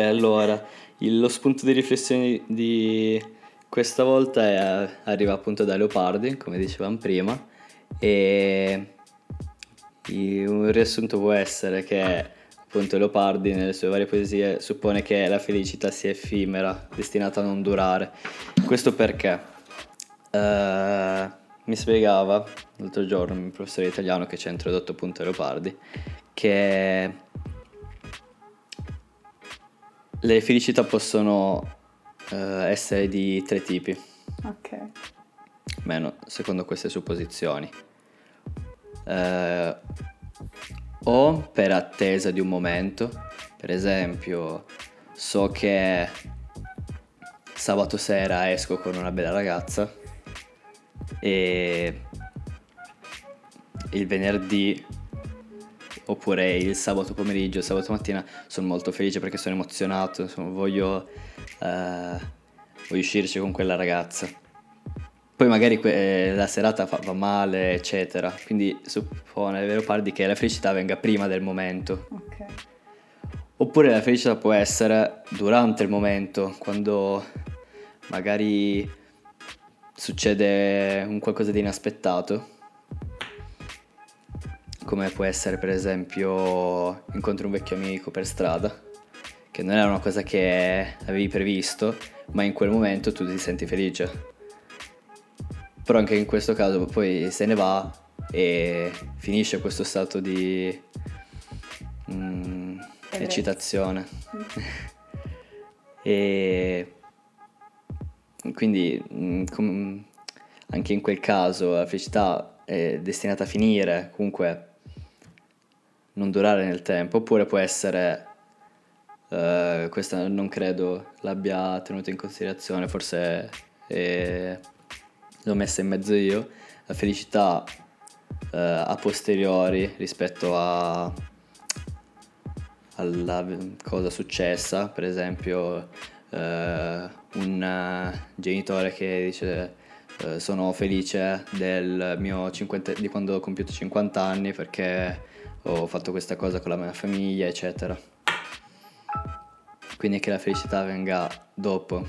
Allora, il- lo spunto di riflessione di questa volta è- arriva appunto da Leopardi, come dicevamo prima, e un riassunto può essere che appunto Leopardi nelle sue varie poesie suppone che la felicità sia effimera, destinata a non durare. Questo perché eh, mi spiegava l'altro giorno un professore italiano che ci ha introdotto appunto Leopardi che le felicità possono eh, essere di tre tipi, Ok. almeno secondo queste supposizioni. Eh, o per attesa di un momento, per esempio, so che sabato sera esco con una bella ragazza e il venerdì oppure il sabato pomeriggio, il sabato mattina sono molto felice perché sono emozionato, insomma, voglio, eh, voglio uscirci con quella ragazza. Poi magari que- eh, la serata fa- va male, eccetera. Quindi suppone Leopardi che la felicità venga prima del momento. Ok. Oppure la felicità può essere durante il momento, quando magari succede un qualcosa di inaspettato. Come può essere per esempio incontri un vecchio amico per strada, che non era una cosa che avevi previsto, ma in quel momento tu ti senti felice. Però anche in questo caso poi se ne va e finisce questo stato di mm, eccitazione. e quindi mm, com- anche in quel caso la felicità è destinata a finire, comunque non durare nel tempo, oppure può essere, eh, questa non credo l'abbia tenuta in considerazione, forse eh, l'ho messa in mezzo io, la felicità eh, a posteriori rispetto a, alla cosa successa, per esempio eh, un genitore che dice eh, sono felice del mio 50 di quando ho compiuto 50 anni perché ho fatto questa cosa con la mia famiglia, eccetera. Quindi che la felicità venga dopo.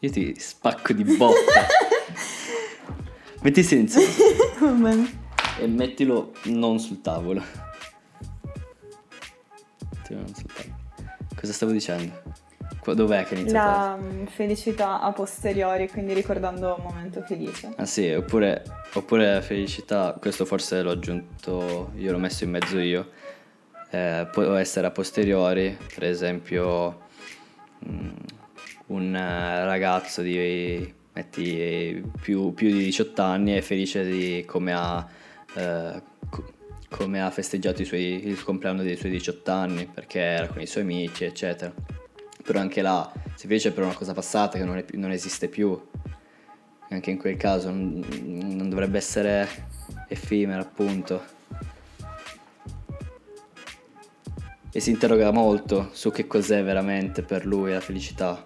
Io ti spacco di botta. Metti bene. e mettilo non sul tavolo. Mettilo non sul tavolo. Cosa stavo dicendo? Dov'è che inizia? La mm, felicità a posteriori, quindi ricordando un momento felice. Ah sì, oppure, oppure la felicità, questo forse l'ho aggiunto, io l'ho messo in mezzo io, eh, può essere a posteriori, per esempio mm, un eh, ragazzo di metti, più, più di 18 anni è felice di come ha, eh, co- come ha festeggiato i suoi- il compleanno dei suoi 18 anni, perché era con i suoi amici, eccetera. Però anche là si felice per una cosa passata che non, è non esiste più anche in quel caso non, non dovrebbe essere effimera appunto. E si interroga molto su che cos'è veramente per lui la felicità.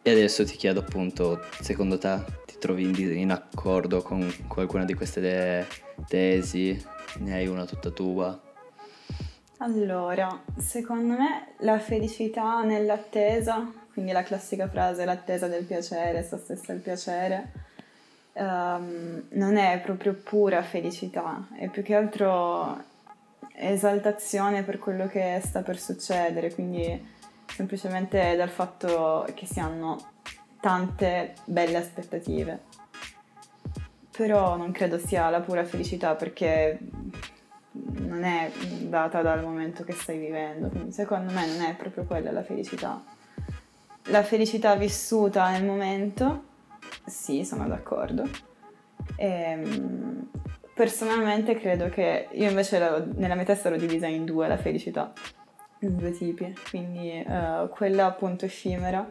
E adesso ti chiedo appunto secondo te ti trovi in, in accordo con qualcuna di queste te- tesi? Ne hai una tutta tua Allora, secondo me la felicità nell'attesa, quindi la classica frase l'attesa del piacere, sta stessa il piacere, ehm, non è proprio pura felicità, è più che altro esaltazione per quello che sta per succedere, quindi semplicemente dal fatto che si hanno tante belle aspettative. Però non credo sia la pura felicità perché non è data dal momento che stai vivendo, quindi secondo me non è proprio quella la felicità. La felicità vissuta nel momento, sì, sono d'accordo. Ehm, personalmente credo che io invece nella mia testa l'ho divisa in due la felicità, in due tipi, quindi eh, quella appunto effimera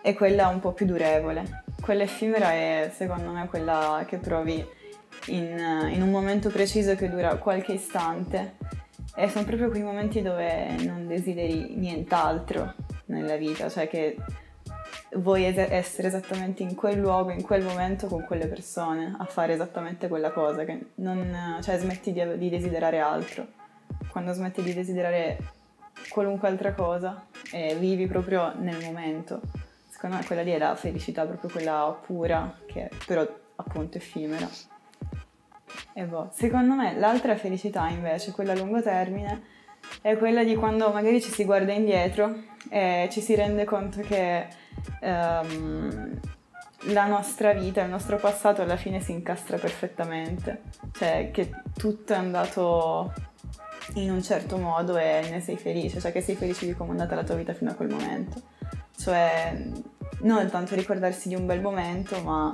e quella un po' più durevole. Quella effimera è secondo me quella che provi in, in un momento preciso che dura qualche istante e sono proprio quei momenti dove non desideri nient'altro nella vita, cioè che vuoi es- essere esattamente in quel luogo, in quel momento con quelle persone, a fare esattamente quella cosa, che non, cioè smetti di, di desiderare altro. quando smetti di desiderare qualunque altra cosa e vivi proprio nel momento. Secondo me quella lì è la felicità, proprio quella pura, che però appunto effimera. E boh. Secondo me l'altra felicità invece, quella a lungo termine, è quella di quando magari ci si guarda indietro e ci si rende conto che um, la nostra vita, il nostro passato alla fine si incastra perfettamente, cioè che tutto è andato in un certo modo e ne sei felice, cioè che sei felice di come è andata la tua vita fino a quel momento. Cioè non tanto ricordarsi di un bel momento, ma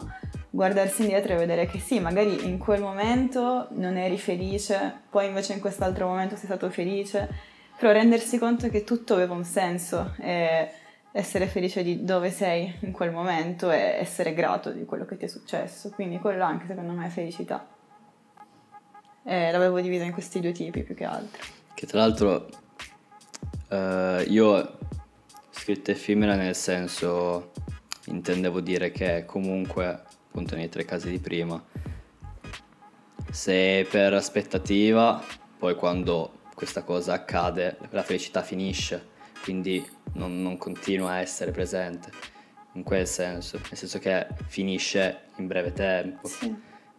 guardarsi indietro e vedere che sì, magari in quel momento non eri felice, poi invece in quest'altro momento sei stato felice, però rendersi conto che tutto aveva un senso e essere felice di dove sei in quel momento e essere grato di quello che ti è successo. Quindi quello anche secondo me è felicità. E l'avevo divisa in questi due tipi più che altro. Che tra l'altro eh, io scritto effimera nel senso intendevo dire che comunque appunto nei tre casi di prima se per aspettativa poi quando questa cosa accade la felicità finisce quindi non, non continua a essere presente in quel senso, nel senso che finisce in breve tempo. Sì.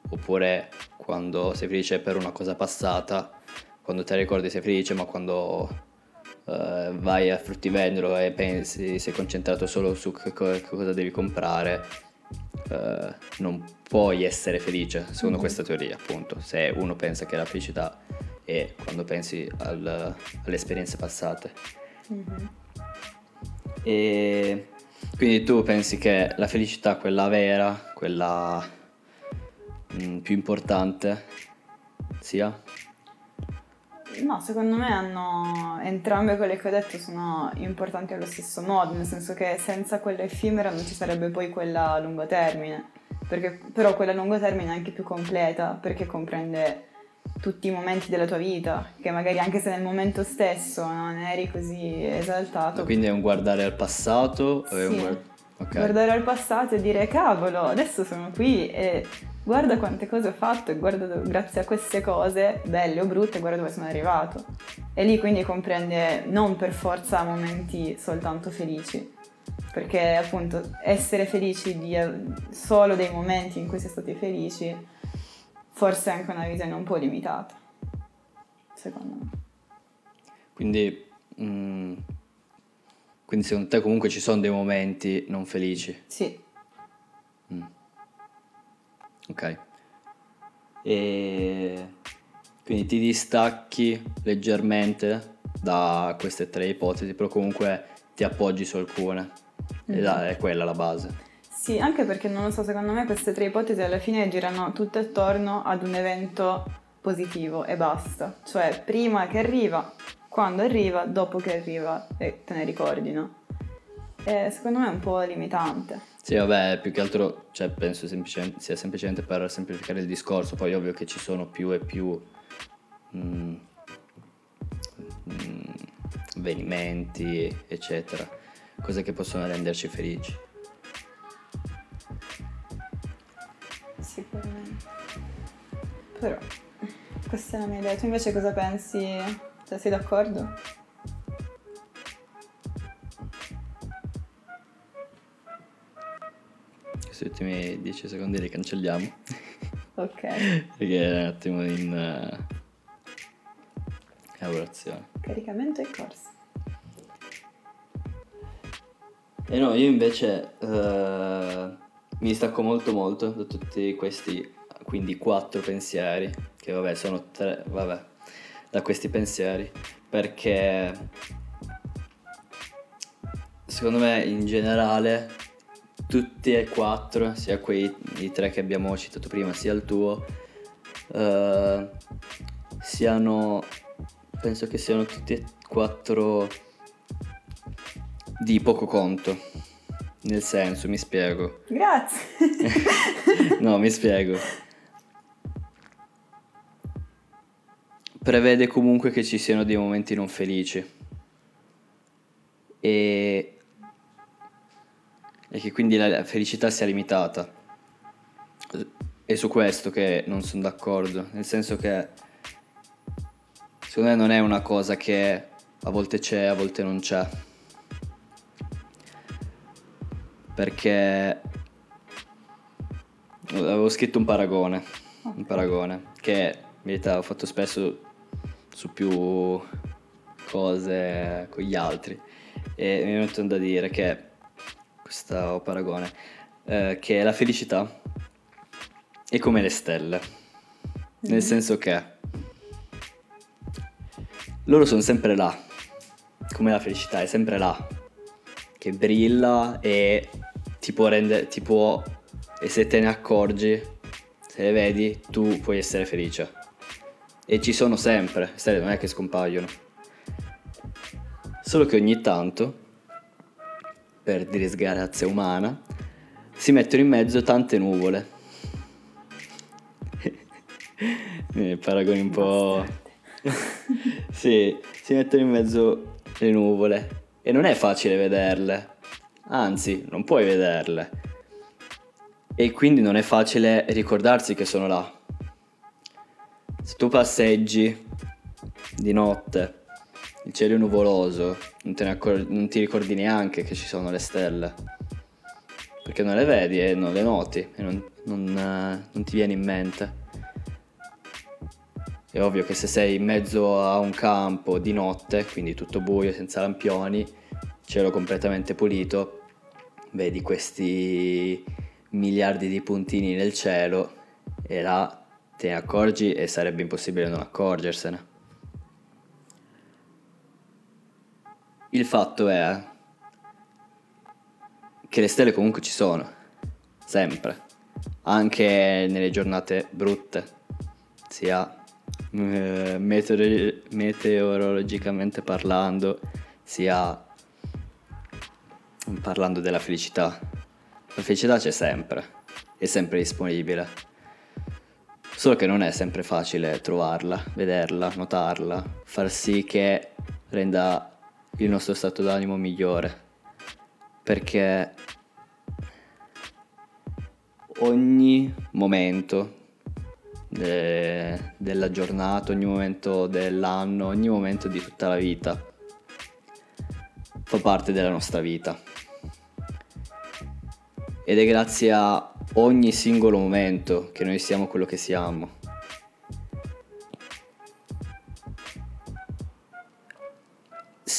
Oppure quando sei felice per una cosa passata, quando te ricordi sei felice, ma quando uh, vai a fruttivendolo e pensi, sei concentrato solo su che, co- che cosa devi comprare, uh, non puoi essere felice, secondo mm-hmm. questa teoria, appunto. Se uno pensa che la felicità è quando pensi al, alle esperienze passate. Mm-hmm. E quindi tu pensi che la felicità, quella vera, quella mh, mm, più importante, sia? No, secondo me hanno entrambe quelle che ho detto sono importanti allo stesso modo, nel senso che senza quella effimera non ci sarebbe poi quella a lungo termine, perché, però quella a lungo termine è anche più completa perché comprende tutti i momenti della tua vita, che magari anche se nel momento stesso non eri così esaltato. Quindi è un guardare al passato? Sì. Guard... Okay. Guardare al passato e dire cavolo, adesso sono qui e guarda quante cose ho fatto e guarda grazie a queste cose, belle o brutte, guarda dove sono arrivato. E lì quindi comprende non per forza momenti soltanto felici, perché appunto essere felici di solo dei momenti in cui sei stati felici forse anche una visione un po' limitata, secondo me. Quindi, mm, quindi secondo te comunque ci sono dei momenti non felici? Sì. Ok. E quindi ti distacchi leggermente da queste tre ipotesi, però comunque ti appoggi su alcune. Mm-hmm. Ed è quella la base. Sì, anche perché non lo so, secondo me queste tre ipotesi alla fine girano tutte attorno ad un evento positivo e basta. Cioè, prima che arriva, quando arriva, dopo che arriva e te ne ricordi, no? E secondo me è un po' limitante. Sì, vabbè, più che altro, cioè, penso semplicemente, sia semplicemente per semplificare il discorso, poi ovvio che ci sono più e più mm, mm, avvenimenti, eccetera, cose che possono renderci felici. sicuramente. Però, questa è la mia idea. Tu invece cosa pensi? Cioè, sei d'accordo? Questi ultimi 10 secondi li cancelliamo. Ok. Perché è un attimo in uh, lavorazione. Caricamento e corso. E no, io invece... Uh, mi stacco molto molto da tutti questi, quindi quattro pensieri, che vabbè sono tre, vabbè, da questi pensieri, perché secondo me in generale tutti e quattro, sia quei i tre che abbiamo citato prima, sia il tuo, uh, siano, penso che siano tutti e quattro di poco conto nel senso, mi spiego. Grazie. no, mi spiego. Prevede comunque che ci siano dei momenti non felici. E, e che quindi la felicità sia limitata. È su questo che non sono d'accordo, nel senso che secondo me non è una cosa che a volte c'è, a volte non c'è. Perché avevo scritto un paragone, un paragone che in verità ho fatto spesso su più cose con gli altri e mi mettono da dire che questo paragone eh, che la felicità è come le stelle. Nel mm-hmm. senso che loro sono sempre là come la felicità è sempre là che brilla e ti può rendere ti può e se te ne accorgi se le vedi tu puoi essere felice. E ci sono sempre non è che scompaiono. Solo che ogni tanto, per disgrazia umana, si mettono in mezzo tante nuvole. Paragoni un po'... sì, si mettono in mezzo le nuvole. E non è facile vederle, anzi non puoi vederle. E quindi non è facile ricordarsi che sono là. Se tu passeggi di notte il cielo è nuvoloso, non, accor- non ti ricordi neanche che ci sono le stelle, perché non le vedi e non le noti e non, non, uh, non ti viene in mente. È ovvio che se sei in mezzo a un campo di notte, quindi tutto buio, senza lampioni, cielo completamente pulito, vedi questi miliardi di puntini nel cielo e là te ne accorgi e sarebbe impossibile non accorgersene. Il fatto è che le stelle comunque ci sono, sempre, anche nelle giornate brutte, sia eh, meteor- meteorologicamente parlando, sia parlando della felicità. La felicità c'è sempre, è sempre disponibile, solo che non è sempre facile trovarla, vederla, notarla, far sì che renda il nostro stato d'animo migliore. Perché ogni momento de- della giornata, ogni momento dell'anno, ogni momento di tutta la vita fa parte della nostra vita. Ed è grazie a ogni singolo momento che noi siamo quello che siamo.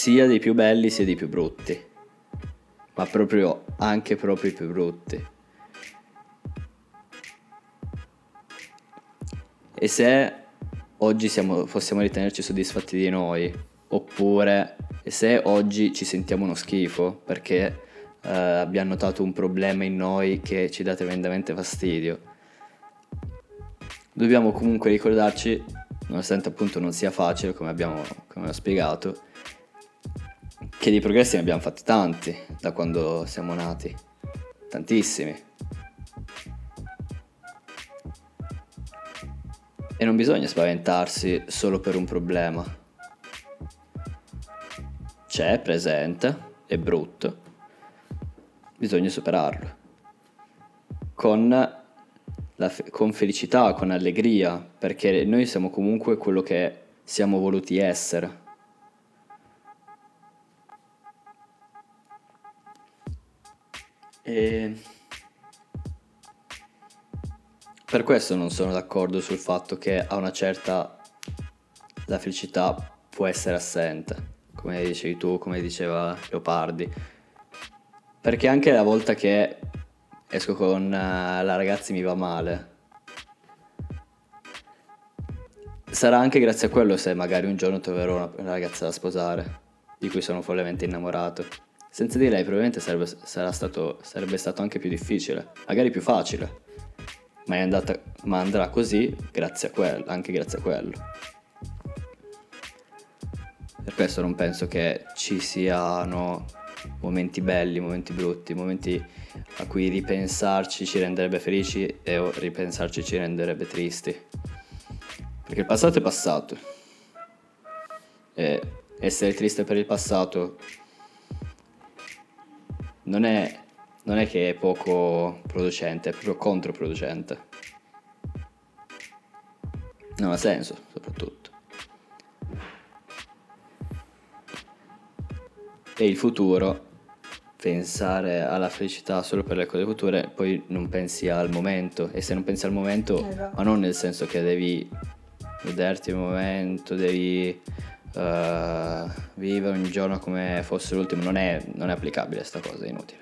Sia dei più belli sia dei più brutti, ma proprio anche proprio i più brutti. E se oggi siamo, possiamo ritenerci soddisfatti di noi, oppure se oggi ci sentiamo uno schifo perché eh, abbiamo notato un problema in noi che ci dà tremendamente fastidio, dobbiamo comunque ricordarci, nonostante appunto non sia facile come abbiamo come ho spiegato, che di progressi ne abbiamo fatti tanti da quando siamo nati, tantissimi. E non bisogna spaventarsi solo per un problema. C'è, presente, è brutto. Bisogna superarlo. Con, la, con felicità, con allegria, perché noi siamo comunque quello che siamo voluti essere E per questo non sono d'accordo sul fatto che a una certa la felicità può essere assente, come dicevi tu, come diceva Leopardi. Perché anche la volta che esco con eh, la ragazza mi va male, sarà anche grazie a quello se magari un giorno troverò una ragazza da sposare, di cui sono follemente innamorato. Senza di lei probabilmente sarebbe, stato, sarebbe stato anche più difficile, magari più facile, ma, andata, ma andrà così grazie quello, anche grazie a quello. Per questo non penso che ci siano momenti belli, momenti brutti, momenti a cui ripensarci ci renderebbe felici e ripensarci ci renderebbe tristi. Perché il passato è passato. E essere triste per il passato non è, non è che è poco producente, è proprio controproducente. Non ha senso, soprattutto. E il futuro, pensare alla felicità solo per le cose future, poi non pensi al momento. E se non pensi al momento, esatto. ma non nel senso che devi goderti il momento, devi eh, vivere ogni giorno come fosse l'ultimo, non è, non è applicabile sta cosa, è inutile.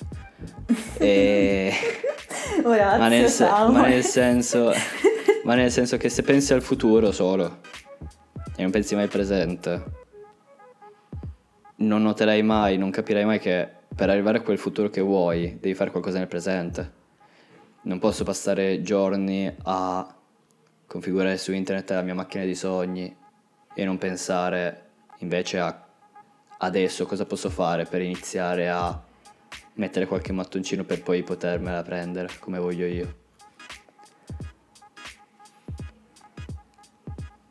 E... Orazio, ma, nel ma nel senso, ma nel senso che se pensi al futuro solo e non pensi mai al presente, non noterai mai, non capirai mai che per arrivare a quel futuro che vuoi devi fare qualcosa nel presente. Non posso passare giorni a configurare su internet la mia macchina di sogni e non pensare invece a adesso cosa posso fare per iniziare a mettere qualche mattoncino per poi potermela prendere come voglio io.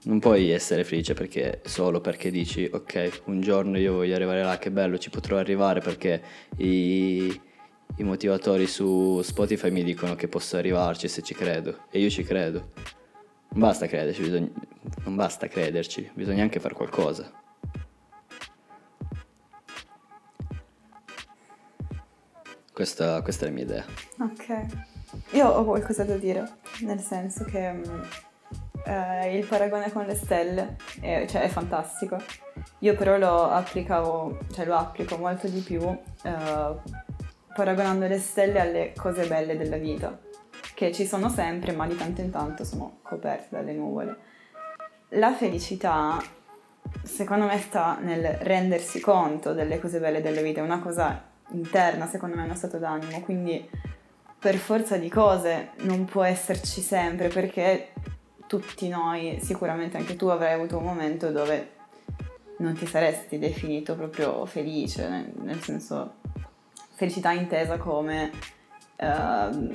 Non puoi essere felice perché solo perché dici ok, un giorno io voglio arrivare là, che bello, ci potrò arrivare perché i, i motivatori su Spotify mi dicono che posso arrivarci se ci credo e io ci credo. Basta crederci, bisogna- non basta crederci, bisogna anche fare qualcosa. Questa, questa è la mia idea. Ok. Io ho qualcosa da dire, nel senso che mm, eh, il paragone con le stelle è, cioè, è fantastico. Io però lo applicavo, cioè lo applico molto di più eh, paragonando le stelle alle cose belle della vita, che ci sono sempre, ma di tanto in tanto sono coperte dalle nuvole. La felicità, secondo me, sta nel rendersi conto delle cose belle della vita, è una cosa interna, secondo me, è uno stato d'animo, quindi per forza di cose non può esserci sempre perché tutti noi, sicuramente anche tu avrai avuto un momento dove non ti saresti definito proprio felice, nel, senso felicità intesa come ehm,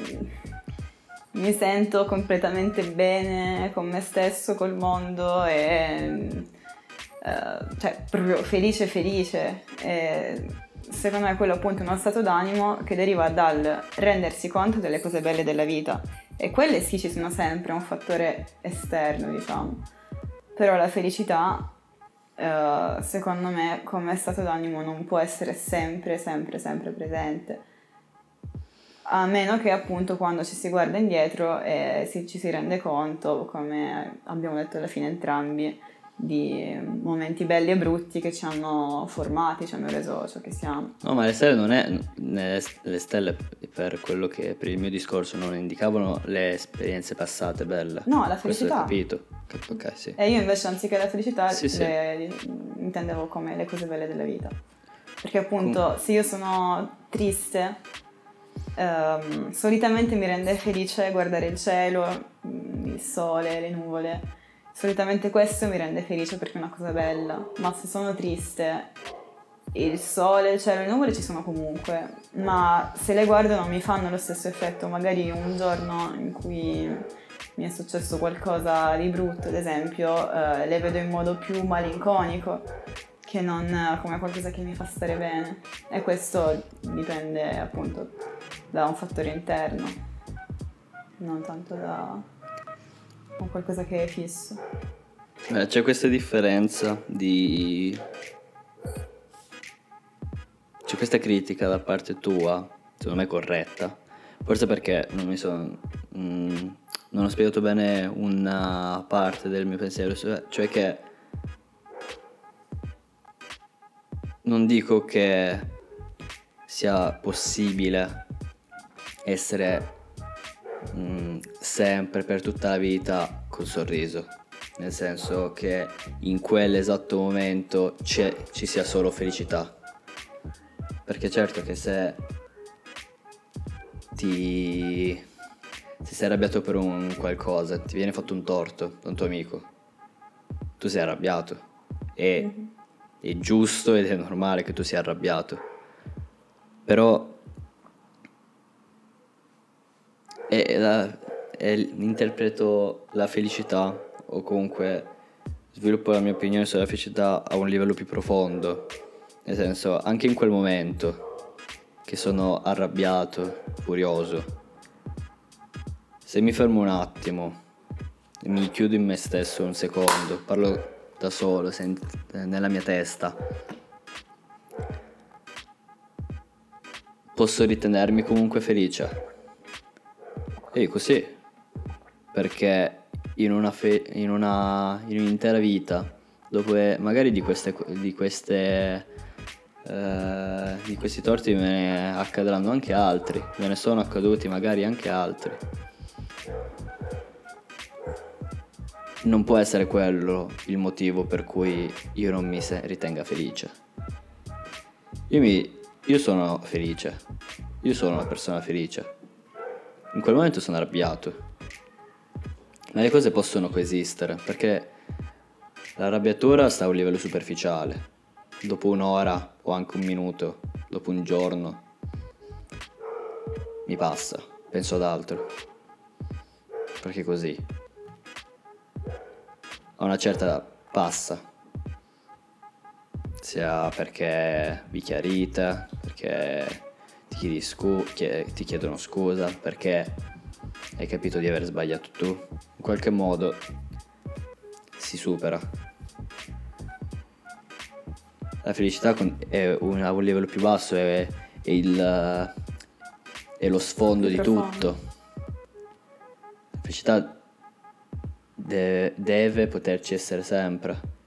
mi sento completamente bene con me stesso, col mondo e eh, cioè proprio felice felice. E secondo me quello appunto è uno stato d'animo che deriva dal rendersi conto delle cose belle della vita e quelle sì ci sono sempre, è un fattore esterno diciamo, però la felicità eh, secondo me come stato d'animo non può essere sempre, sempre, sempre presente. A meno che appunto quando ci si guarda indietro e si- ci si rende conto, come abbiamo detto alla fine entrambi, di momenti belli e brutti che ci hanno formati, ci hanno reso ciò che siamo. No, ma le stelle non è. Le, le stelle, per quello che per il mio discorso, non indicavano le esperienze passate belle. No, la Questo felicità. ho capito. Cap- Ok, sì. E io invece anziché la felicità Sì, sì. le- le- intendevo come le cose belle della vita. Perché appunto se io sono triste, ehm, solitamente mi rende felice guardare il cielo, mm, il sole, le nuvole. Solitamente questo mi rende felice perché è una cosa bella. Ma se sono triste, il sole, il cielo e le nuvole ci sono comunque. Ma se le guardo non mi fanno lo stesso effetto. Magari un giorno in cui mi è successo qualcosa di brutto, ad esempio, eh, le vedo in modo più malinconico che non eh, come qualcosa che mi fa stare bene. E questo dipende appunto da un fattore interno, non tanto da un qualcosa che è fisso. Eh, c'è questa differenza di. C'è questa critica da parte tua, secondo me corretta. Forse perché non mi sono. mm, non ho spiegato bene una parte del mio pensiero, cioè che. Non dico che sia possibile essere mm, sempre per tutta la vita col sorriso. Nel senso che in quell'esatto momento ci sia solo felicità. Perché certo che se ti, ti sei arrabbiato per un qualcosa, ti viene fatto un torto da un tuo amico, tu sei arrabbiato. E è giusto ed è normale che tu sia arrabbiato. Però e la- e l- interpreto la felicità o comunque sviluppo la mia opinione sulla felicità a un livello più profondo. Nel senso, anche in quel momento che sono arrabbiato, furioso, se mi fermo un attimo, mi chiudo in me stesso un secondo, parlo da solo, nella mia testa, posso ritenermi comunque felice. E dico sì, perché in, una fe- in, una, in un'intera vita, dove magari di queste, di queste eh, di questi torti me ne accadranno anche altri, me ne sono accaduti magari anche altri. Non può essere quello il motivo per cui io non mi ritenga felice. Io, mi, io sono felice, io sono una persona felice. In quel momento sono arrabbiato. Ma le cose possono coesistere perché l'arrabbiatura sta a un livello superficiale. Dopo un'ora o anche un minuto, dopo un giorno, mi passa, penso ad altro. Perché così. A una certa passa. Sia perché vi chiarite, perché ti, chiedi scu- ti chiedono scusa, perché hai capito di aver sbagliato tu. In qualche modo si supera. La felicità è un, a un livello più basso, è, è, il, è lo sfondo di tutto. La felicità deve, deve poterci essere sempre.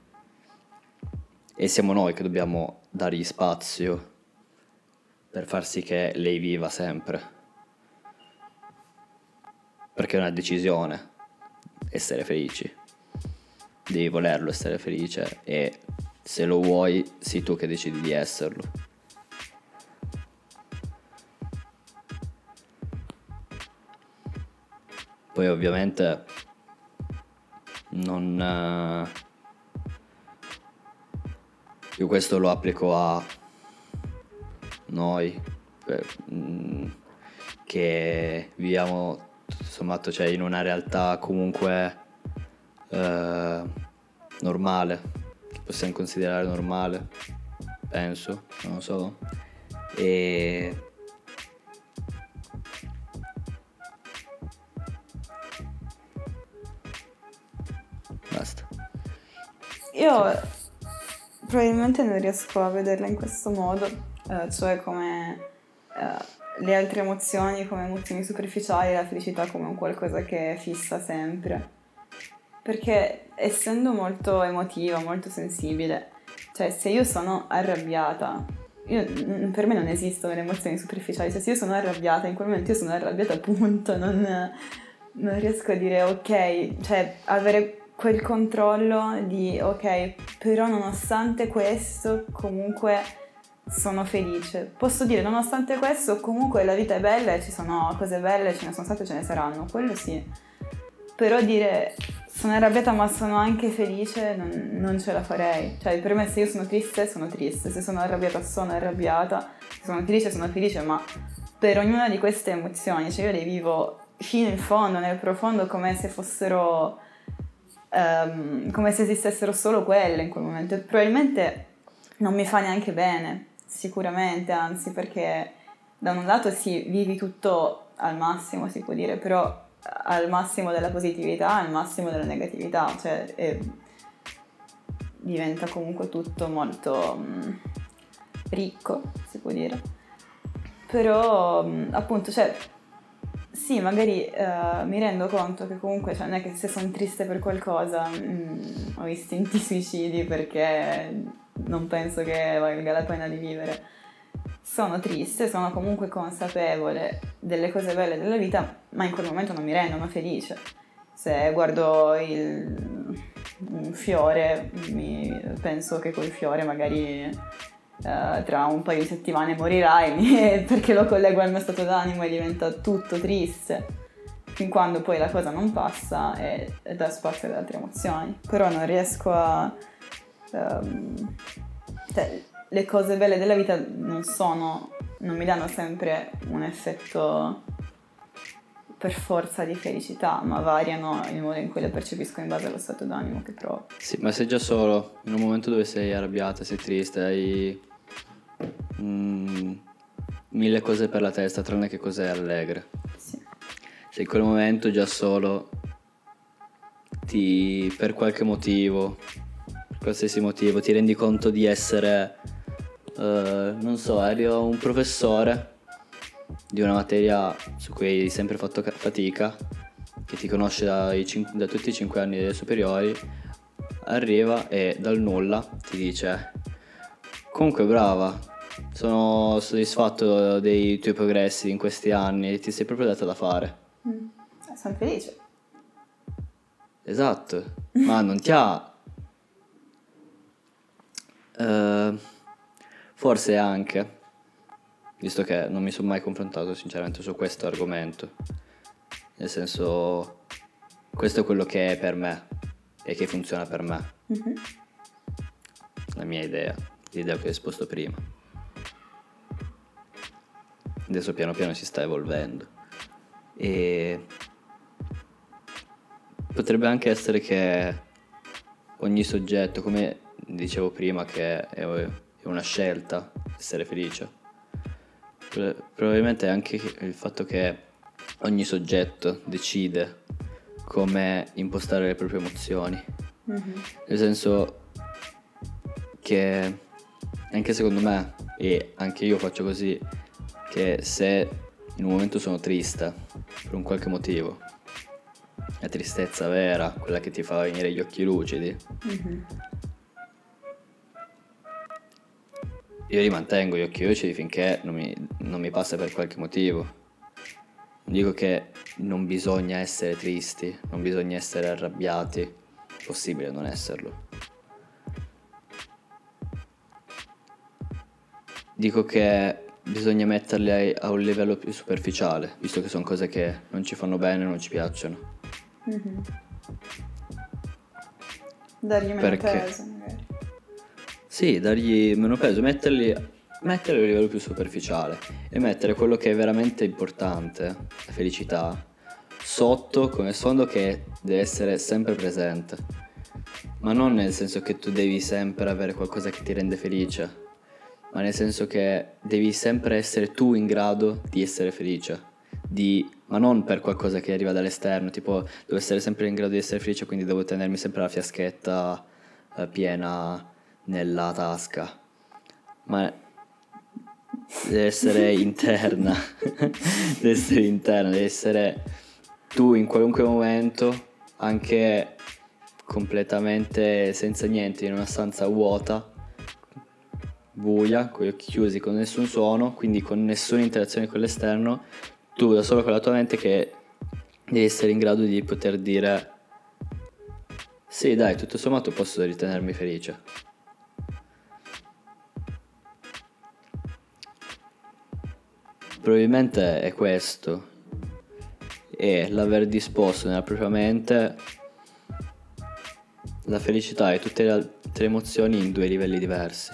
E siamo noi che dobbiamo dargli spazio per far sì che lei viva sempre. Perché è una decisione essere felici. Devi volerlo essere felice e se lo vuoi, sei tu che decidi di esserlo. Poi ovviamente non... Uh, io questo lo applico a noi eh, che viviamo tutto sommato cioè, in una realtà comunque eh, normale possiamo considerare normale, penso, non lo so. E Io probabilmente non riesco a vederla in questo modo, eh, cioè come eh, le altre emozioni, come emozioni superficiali, la felicità come un qualcosa che fissa sempre. Perché essendo molto emotiva, molto sensibile, cioè se io sono arrabbiata, io, per me non esistono le emozioni superficiali, cioè se io sono arrabbiata, in quel momento io sono arrabbiata appunto, non, non riesco a dire ok, cioè avere quel controllo di ok, però nonostante questo comunque sono felice. Posso dire nonostante questo comunque la vita è bella e ci sono cose belle, ce ne sono state e ce ne saranno, quello sì. Però dire sono arrabbiata ma sono anche felice, non, non, ce la farei. Cioè, per me se io sono triste, sono triste, se sono arrabbiata, sono arrabbiata, se sono felice, sono felice, ma per ognuna di queste emozioni, cioè io le vivo fino in fondo, nel profondo, come se fossero... Um, come se esistessero solo quelle in quel momento. Probabilmente non mi fa neanche bene, sicuramente, anzi, perché da un lato sì, vivi tutto al massimo, si può dire, però al massimo della positività, al massimo della negatività, cioè e diventa comunque tutto molto mh, mm, ricco, si può dire. Però mh, mm, appunto, cioè, sì, magari uh, mi rendo conto che comunque cioè, non è che se sono triste per qualcosa mh, mm, ho istinti suicidi perché non penso che valga la pena di vivere sono triste, sono comunque consapevole delle cose belle della vita, ma in quel momento non mi rendono felice. Se guardo il, un fiore, mi, penso che quel fiore magari uh, tra un paio di settimane morirai perché lo collego al mio stato d'animo e diventa tutto triste. Fin quando poi la cosa non passa e, e dà spazio ad altre emozioni. Però non riesco a... Um, cioè, le cose belle della vita non sono, non mi danno sempre un effetto per forza di felicità, ma variano il modo in cui le percepisco in base allo stato d'animo che provo. Sì, ma sei già solo, in un momento dove sei arrabbiata, sei triste, hai mm, mille cose per la testa, tranne che cose allegre. Sì. Se in quel momento già solo ti, per qualche motivo, per qualsiasi motivo, ti rendi conto di essere uh, non so, eri un professore di una materia su cui hai sempre fatto ca- fatica, che ti conosce dai da tutti i 5 anni delle superiori, arriva e dal nulla ti dice comunque brava, sono soddisfatto dei tuoi progressi in questi anni, ti sei proprio data da fare. Mm. Sono felice. Esatto, ma non ti ha... eh, forse anche, visto che non mi sono mai confrontato sinceramente su questo argomento, nel senso, questo è quello che è per me e che funziona per me, Mhm. la mia idea, l'idea che ho esposto prima. Adesso piano piano si sta evolvendo e potrebbe anche essere che ogni soggetto, come dicevo prima, che è una scelta essere felice. Pro- Probabilmente anche il fatto che ogni soggetto decide come impostare le proprie emozioni. Mhm. Nel senso che anche secondo me, e anche io faccio così, che se in un momento sono triste per un qualche motivo, la tristezza vera, quella che ti fa venire gli occhi lucidi, Mhm. Io li mantengo gli occhi lucidi finché non mi, non mi passa per qualche motivo. Non dico che non bisogna essere tristi, non bisogna essere arrabbiati, è possibile non esserlo. Dico che bisogna metterli a un livello più superficiale, visto che sono cose che non ci fanno bene, non ci piacciono. Mhm. Dargli meno Perché? peso, magari. Sì, dargli meno peso, metterli, metterli a livello più superficiale e mettere quello che è veramente importante, la felicità, sotto come sfondo che deve essere sempre presente. Ma non nel senso che tu devi sempre avere qualcosa che ti rende felice, ma nel senso che devi sempre essere tu in grado di essere felice. Di, ma non per qualcosa che arriva dall'esterno, tipo devo essere sempre in grado di essere felice, quindi devo tenermi sempre la fiaschetta eh, piena nella tasca. Ma deve essere interna, deve essere interna, deve essere tu in qualunque momento, anche completamente senza niente, in una stanza vuota, buia, con gli occhi chiusi, con nessun suono, quindi con nessuna interazione con l'esterno, tu da solo con la tua mente che devi essere in grado di poter dire sì dai, tutto sommato posso ritenermi felice. Probabilmente è questo. E l'aver disposto nella propria mente la felicità e tutte le altre emozioni in due livelli diversi.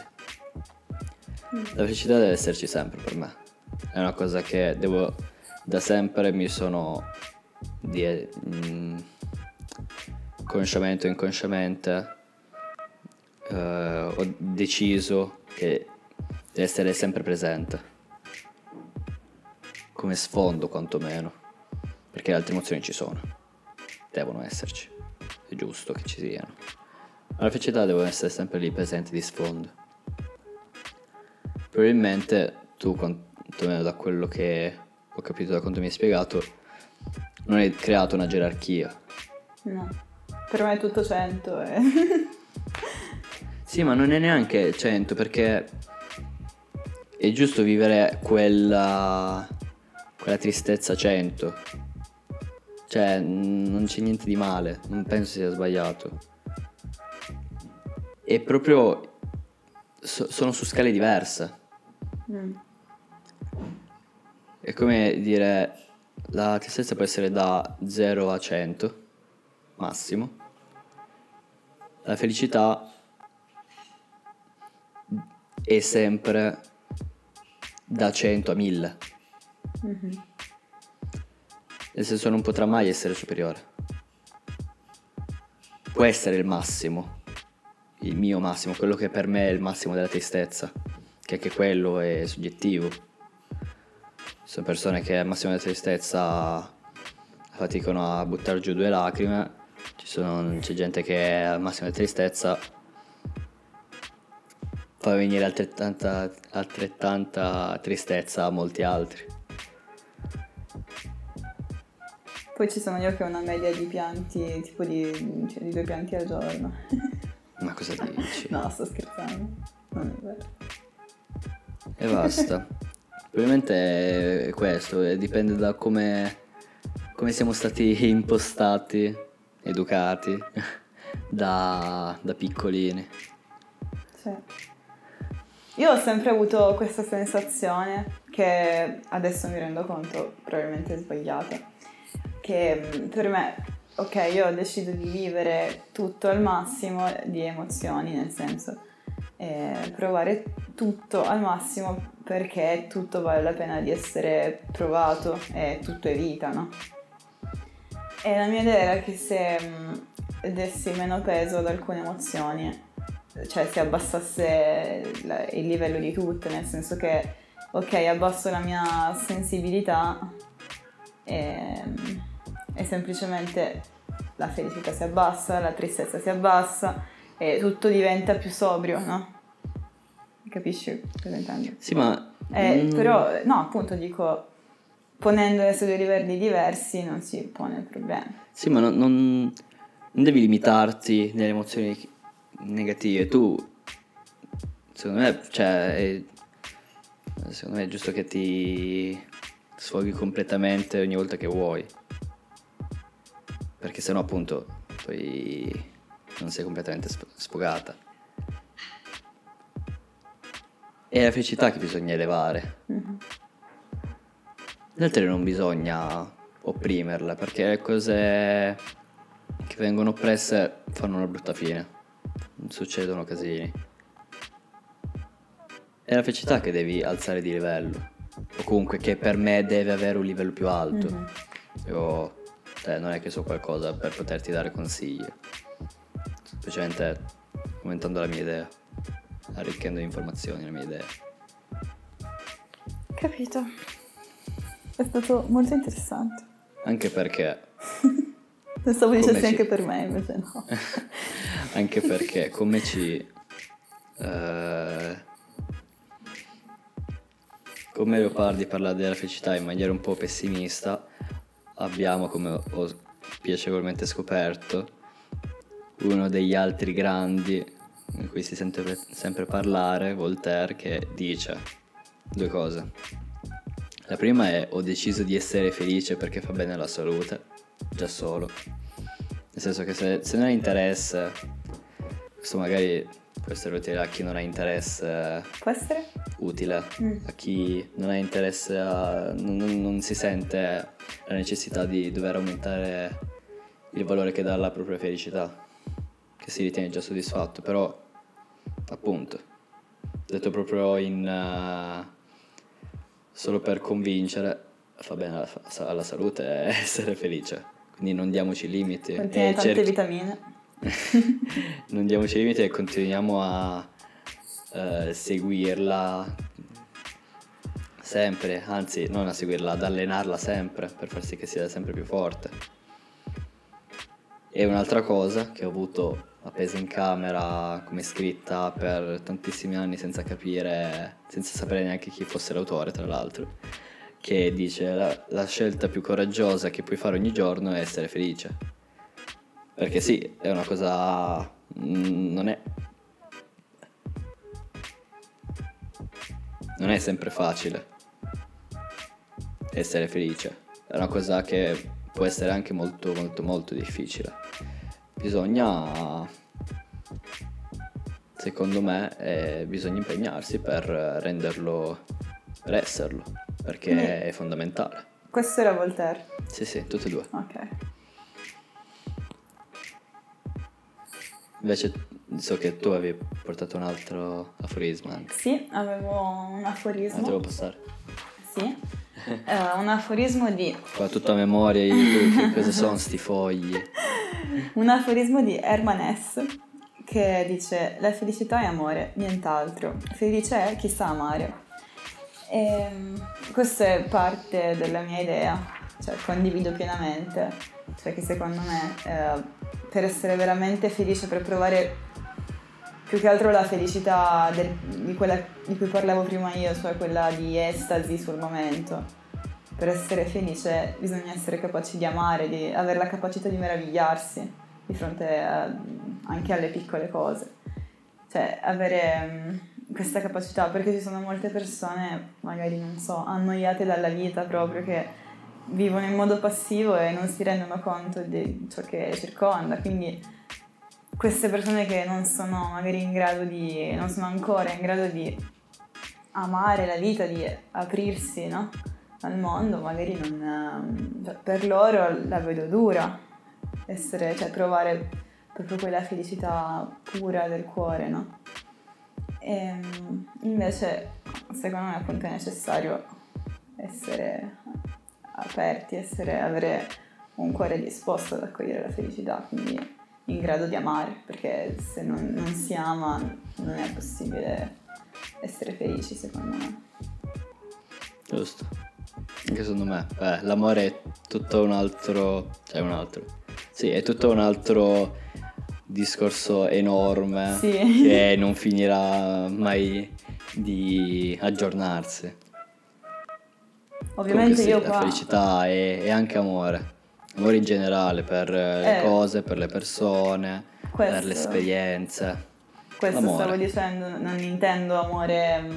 La felicità deve esserci sempre per me. È una cosa che devo da sempre mi sono di, mm, consciamente o inconsciamente eh, ho deciso che deve essere sempre presente come sfondo quantomeno, perché le altre emozioni ci sono, devono esserci, è giusto che ci siano. Ma la felicità deve essere sempre lì presente di sfondo. Probabilmente tu, quantomeno da quello che ho capito da quanto mi hai spiegato, non hai creato una gerarchia. No. Per me è tutto 100 e... Sì, ma non è neanche 100 perché è giusto vivere quella, quella tristezza 100. Cioè, non c'è niente di male, non penso sia sbagliato. E proprio so- sono su scale diverse. Mm. È come dire, la tristezza può essere da 0 a 100, massimo. La felicità è sempre da 100 a 1000. Mhm. Nel senso non potrà mai essere superiore. Può essere il massimo, il mio massimo, quello che per me è il massimo della tristezza, che anche quello è soggettivo. Ci sono persone che al massimo della tristezza faticano a buttare giù due lacrime, sono- c'è gente che al massimo della tristezza fa venire altrettanta, altrettanta tristezza a molti altri. Poi ci sono io che ho una media di pianti, tipo di, cioè, di due pianti al giorno. Ma cosa dici? no, sto scherzando. Non è vero. E basta. Probabilmente è questo, e dipende da come, come siamo stati impostati, educati da, da piccolini. Sì. Io ho sempre avuto questa sensazione che adesso mi rendo conto probabilmente è sbagliata, che mm, per me, ok, io decido di vivere tutto al massimo di emozioni, nel senso eh, provare tutto al massimo perché tutto vale la pena di essere provato e tutto è vita, no? E la mia idea era che se mm, dessi meno peso ad alcune emozioni, cioè si abbassasse il livello di tutte, nel senso che ok, abbasso la mia sensibilità e, e semplicemente la felicità si abbassa, la tristezza si abbassa e tutto diventa più sobrio, no? Capisci cosa intendo? Sì, ma... Eh, mm... Però, no, appunto dico, ponendole su due livelli diversi non si pone il problema. Sì, ma non, non, non devi limitarti nelle emozioni negative. Tu, secondo me, cioè, è, secondo me è giusto che ti sfoghi completamente ogni volta che vuoi. Perché sennò appunto poi non sei completamente sfogata. È la felicità che bisogna elevare. Mm-hmm. Le altre non bisogna opprimerla perché le cose che vengono oppresse fanno una brutta fine. Succedono casini. È la felicità che devi alzare di livello. O comunque che per me deve avere un livello più alto. Mm-hmm. Io cioè, non è che so qualcosa per poterti dare consigli semplicemente commentando la mia idea, arricchendo informazioni la mia idea. Capito. È stato molto interessante. Anche perché... Pensavo dicessi ci... anche per me, invece no. anche perché come ci... Uh, come Leopardi parla della felicità in maniera un po' pessimista, abbiamo, come ho piacevolmente scoperto, uno degli altri grandi di cui si sente sempre parlare, Voltaire, che dice due cose. La prima è ho deciso di essere felice perché fa bene alla salute, già solo. Nel senso che se, se non hai interesse, questo magari può essere utile a chi non ha interesse. Può essere? Utile. Mm. A chi non ha interesse, a, non, non si sente la necessità di dover aumentare il valore che dà alla propria felicità che si ritiene già soddisfatto, però appunto, detto proprio in... Uh, solo per convincere, fa bene alla, alla salute essere felice, quindi non diamoci limiti. Contiene tante cerchi... vitamine. non diamoci limiti e continuiamo a uh, seguirla sempre, anzi non a seguirla, ad allenarla sempre per far sì che sia sempre più forte. E un'altra cosa che ho avuto appesa in camera come scritta per tantissimi anni senza capire, senza sapere neanche chi fosse l'autore tra l'altro, che dice la, la scelta più coraggiosa che puoi fare ogni giorno è essere felice. Perché sì, è una cosa... Mm, non è... Non è sempre facile essere felice, è una cosa che può essere anche molto molto molto difficile. Bisogna secondo me eh, bisogna impegnarsi per renderlo per esserlo perché mm. è fondamentale. Questo era Voltaire. Sì sì tutti e due. Ok. Invece so che tu avevi portato un altro aforisma anche. sì avevo un aforismo. Ah, devo passare. Sì uh, un aforismo di qua tutta memoria io, cosa sono sti fogli un aforismo di Herman Hesse che dice la felicità è amore, nient'altro. Felice è chi sa amare. E ehm, questa è parte della mia idea, cioè condivido pienamente, perché secondo me eh, per essere veramente felice, per provare più che altro la felicità del, di quella di cui parlavo prima io, cioè quella di estasi sul momento, per essere felice bisogna essere capaci di amare, di avere la capacità di meravigliarsi di fronte a, anche alle piccole cose. Cioè, avere um, questa capacità, perché ci sono molte persone, magari non so, annoiate dalla vita proprio che vivono in modo passivo e non si rendono conto di ciò che circonda. Quindi queste persone che non sono magari in grado di, non sono ancora in grado di amare la vita, di aprirsi, no? al mondo, magari non, ehm, per loro la vedo dura, essere, cioè provare proprio quella felicità pura del cuore, no? E ehm, invece secondo me appunto è necessario essere aperti, essere, avere un cuore disposto ad accogliere la felicità, quindi in grado di amare, perché se non, non si ama non è possibile essere felici secondo me. Giusto. Anche secondo me, Beh, l'amore è tutto un altro, cioè un altro, sì, è tutto un altro discorso enorme sì. che non finirà mai di aggiornarsi. Ovviamente sì, io la qua... felicità è, è, anche amore, amore in generale per le eh, cose, per le persone, questo, per le esperienze. Questo L'amore. stavo dicendo, non intendo amore,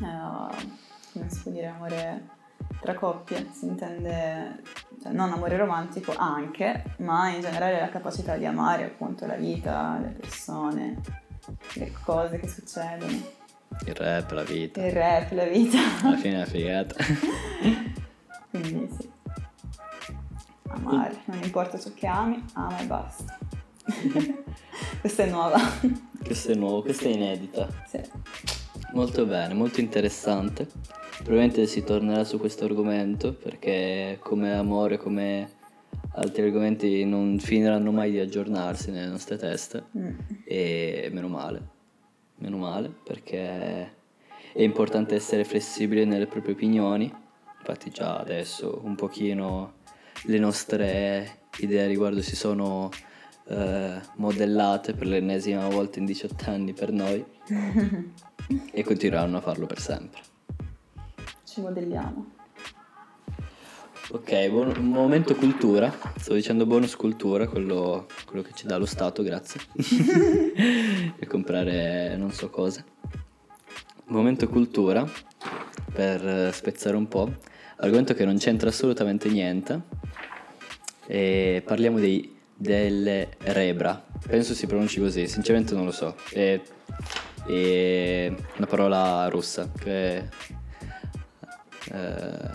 uh, come si può dire, amore tra coppie, si intende cioè, non amore romantico anche, ma in generale la capacità di amare appunto la vita, le persone, le cose che succedono. Il rap, la vita. Il rap, la vita. Alla fine è figata. Quindi sì. Amare, non importa ciò che ami, ama e basta. questa è nuova. Questa è nuova, questa è inedita. Sì. Molto bene, molto interessante. Probabilmente si tornerà su questo argomento perché come amore, come altri argomenti non finiranno mai di aggiornarsi nelle nostre teste Mm. e meno male, meno male perché è importante essere flessibili nelle proprie opinioni, infatti già adesso un pochino le nostre idee a riguardo si sono eh, modellate per l'ennesima volta in 18 anni per noi e continueranno a farlo per sempre. Ci modelliamo. Ok, buon, momento cultura. Stavo dicendo bonus cultura, quello, quello che ci dà lo Stato, grazie. per comprare non so cosa. Momento cultura, per spezzare un po'. Argomento che non c'entra assolutamente niente. E parliamo dei, delle rebra. Penso si pronunci così, sinceramente non lo so. È, è una parola russa che eh,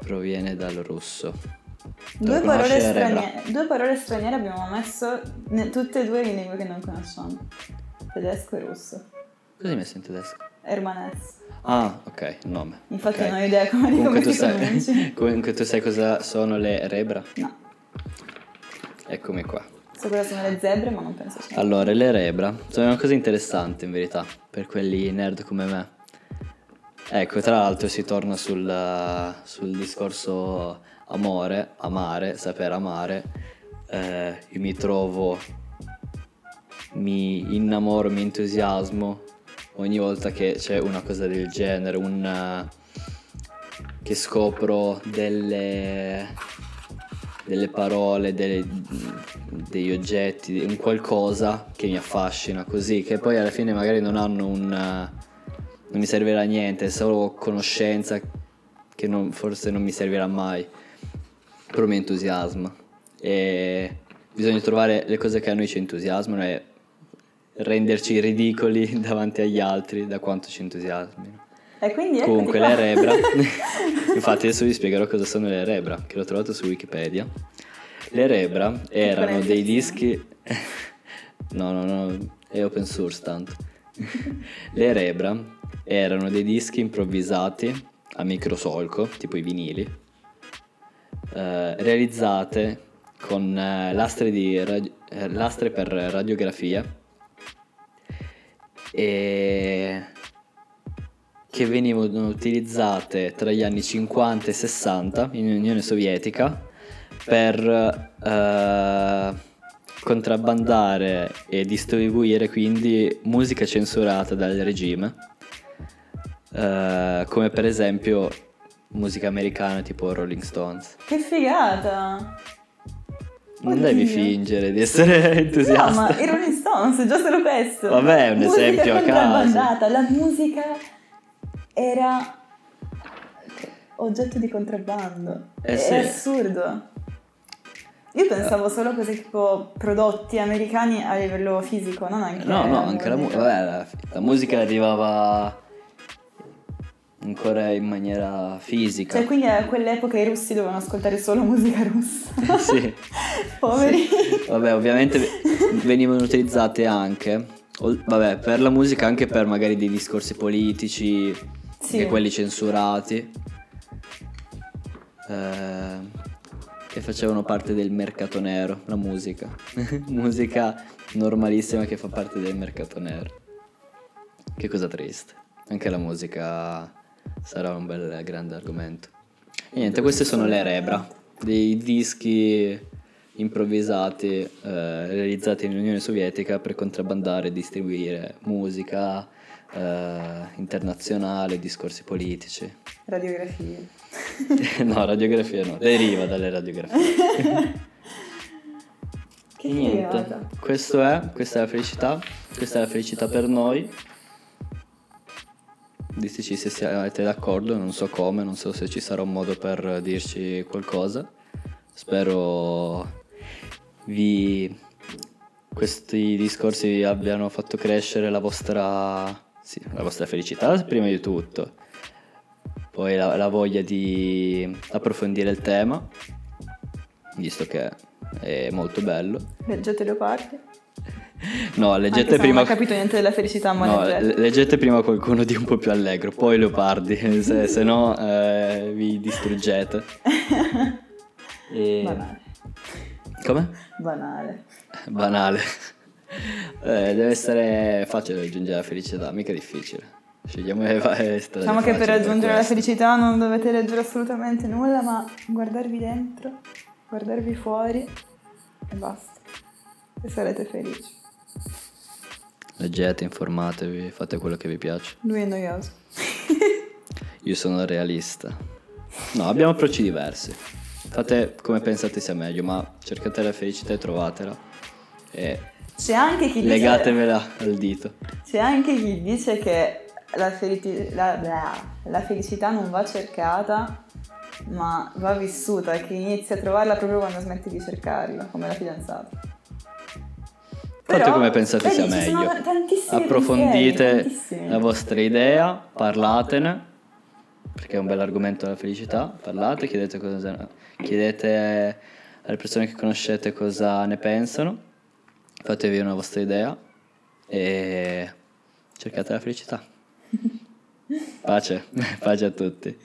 proviene dal russo. Due parole, straniere, due parole straniere abbiamo messo ne- tutte e due in lingue che non conosciamo. Tedesco e russo. Cosa hai messo in tedesco? Hermanes. Ah, ok, il nome. Infatti Ok. non ho idea come, Comunque come tu, sai, comunque tu sai cosa sono le rebra? No, Eccomi qua. so cosa sono le zebre, ma non penso sia. Allora, le rebra sono una cosa interessante in verità, per quelli nerd come me. Ecco, tra l'altro si torna sul, sul discorso amore, amare, saper amare. Eh, io mi trovo, mi innamoro, mi entusiasmo ogni volta che c'è una cosa del genere, un, eh, che scopro delle, delle parole, delle- degli oggetti, un qualcosa che mi affascina così, che poi alla fine magari non hanno un... eh, non mi servirà a niente, è solo conoscenza che non- forse non mi servirà mai, però mi entusiasma. E bisogna trovare le cose che a noi ci entusiasmano e renderci ridicoli davanti agli altri da quanto ci entusiasmino. E quindi eccoti Comunque le rebra, infatti adesso vi spiegherò cosa sono le rebra, che l'ho trovato su Wikipedia. Le rebra erano dei dischi... no, no, no, è open source tanto. le rebra erano dei dischi improvvisati a microsolco, tipo i vinili, eh, realizzate con eh, lastre, di eh, lastre per radiografia e che venivano utilizzate tra gli anni 50 e 60 in Unione Sovietica per eh, contrabbandare e distribuire quindi musica censurata dal regime, eh, come per esempio musica americana tipo Rolling Stones. Che figata! Non Oddio. devi fingere di essere No, entusiasta. ma i Rolling Stones, già solo questo. Vabbè, è un musica esempio a caso. La musica era oggetto di contrabbando. Eh è sì. assurdo. Io pensavo solo a cose tipo prodotti americani a livello fisico, non anche No, no, anche la, mu- musica. vabbè, la, la musica arrivava ancora in maniera fisica. Cioè, quindi a quell'epoca i russi dovevano ascoltare solo musica russa. Sì. Poveri. Vabbè, ovviamente venivano utilizzate anche, vabbè, per la musica anche per magari dei discorsi politici, Sì. anche quelli censurati, eh, che facevano parte del mercato nero, la musica. musica normalissima che fa parte del mercato nero. Che cosa triste. Anche la musica sarà un bel grande argomento. E niente, queste sono le Rebra, dei dischi improvvisati eh, realizzati nell'Unione Sovietica per contrabbandare e distribuire musica eh, internazionale, discorsi politici. Radiografie. no, radiografia no, deriva dalle radiografie. Che niente, questo è, questa è la felicità, questa è la felicità per noi. Diteci se siete d'accordo, non so come, non so se ci sarà un modo per dirci qualcosa. Spero vi questi discorsi abbiano fatto crescere la vostra, sì, la vostra felicità prima di tutto, poi la, la voglia di approfondire il tema, visto che è molto bello. Leggete Leopardi. No, leggete prima. Non ho capito niente della felicità, ma No, leggete. le- leggete prima qualcuno di un po' più allegro, poi Leopardi, se, se no eh, vi distruggete. E- Banale. Come? Banale. Banale. Eh, deve essere facile raggiungere la felicità, mica difficile. Scegliamo le varie strade. Diciamo che per raggiungere la questo. felicità non dovete leggere assolutamente nulla, ma guardarvi dentro, guardarvi fuori e basta. E sarete felici. Leggete, informatevi, fate quello che vi piace. Lui è noioso. Io sono realista. No, abbiamo approcci diversi. Fate come pensate sia meglio, ma cercate la felicità e trovatela. E C'è anche chi dice, legatevela al dito. c'è anche chi dice che la, felici- la- bla- la felicità non va cercata, ma va vissuta e che inizi a trovarla proprio quando smetti di cercarla, come la fidanzata. Fate come pensate sia meglio. Approfondite tantissimi. la vostra idea, parlatene, perché è un bel argomento la felicità. Parlate, chiedete, cosa, chiedete alle persone che conoscete cosa ne pensano, fatevi una vostra idea e cercate la felicità. Pace, pace a tutti.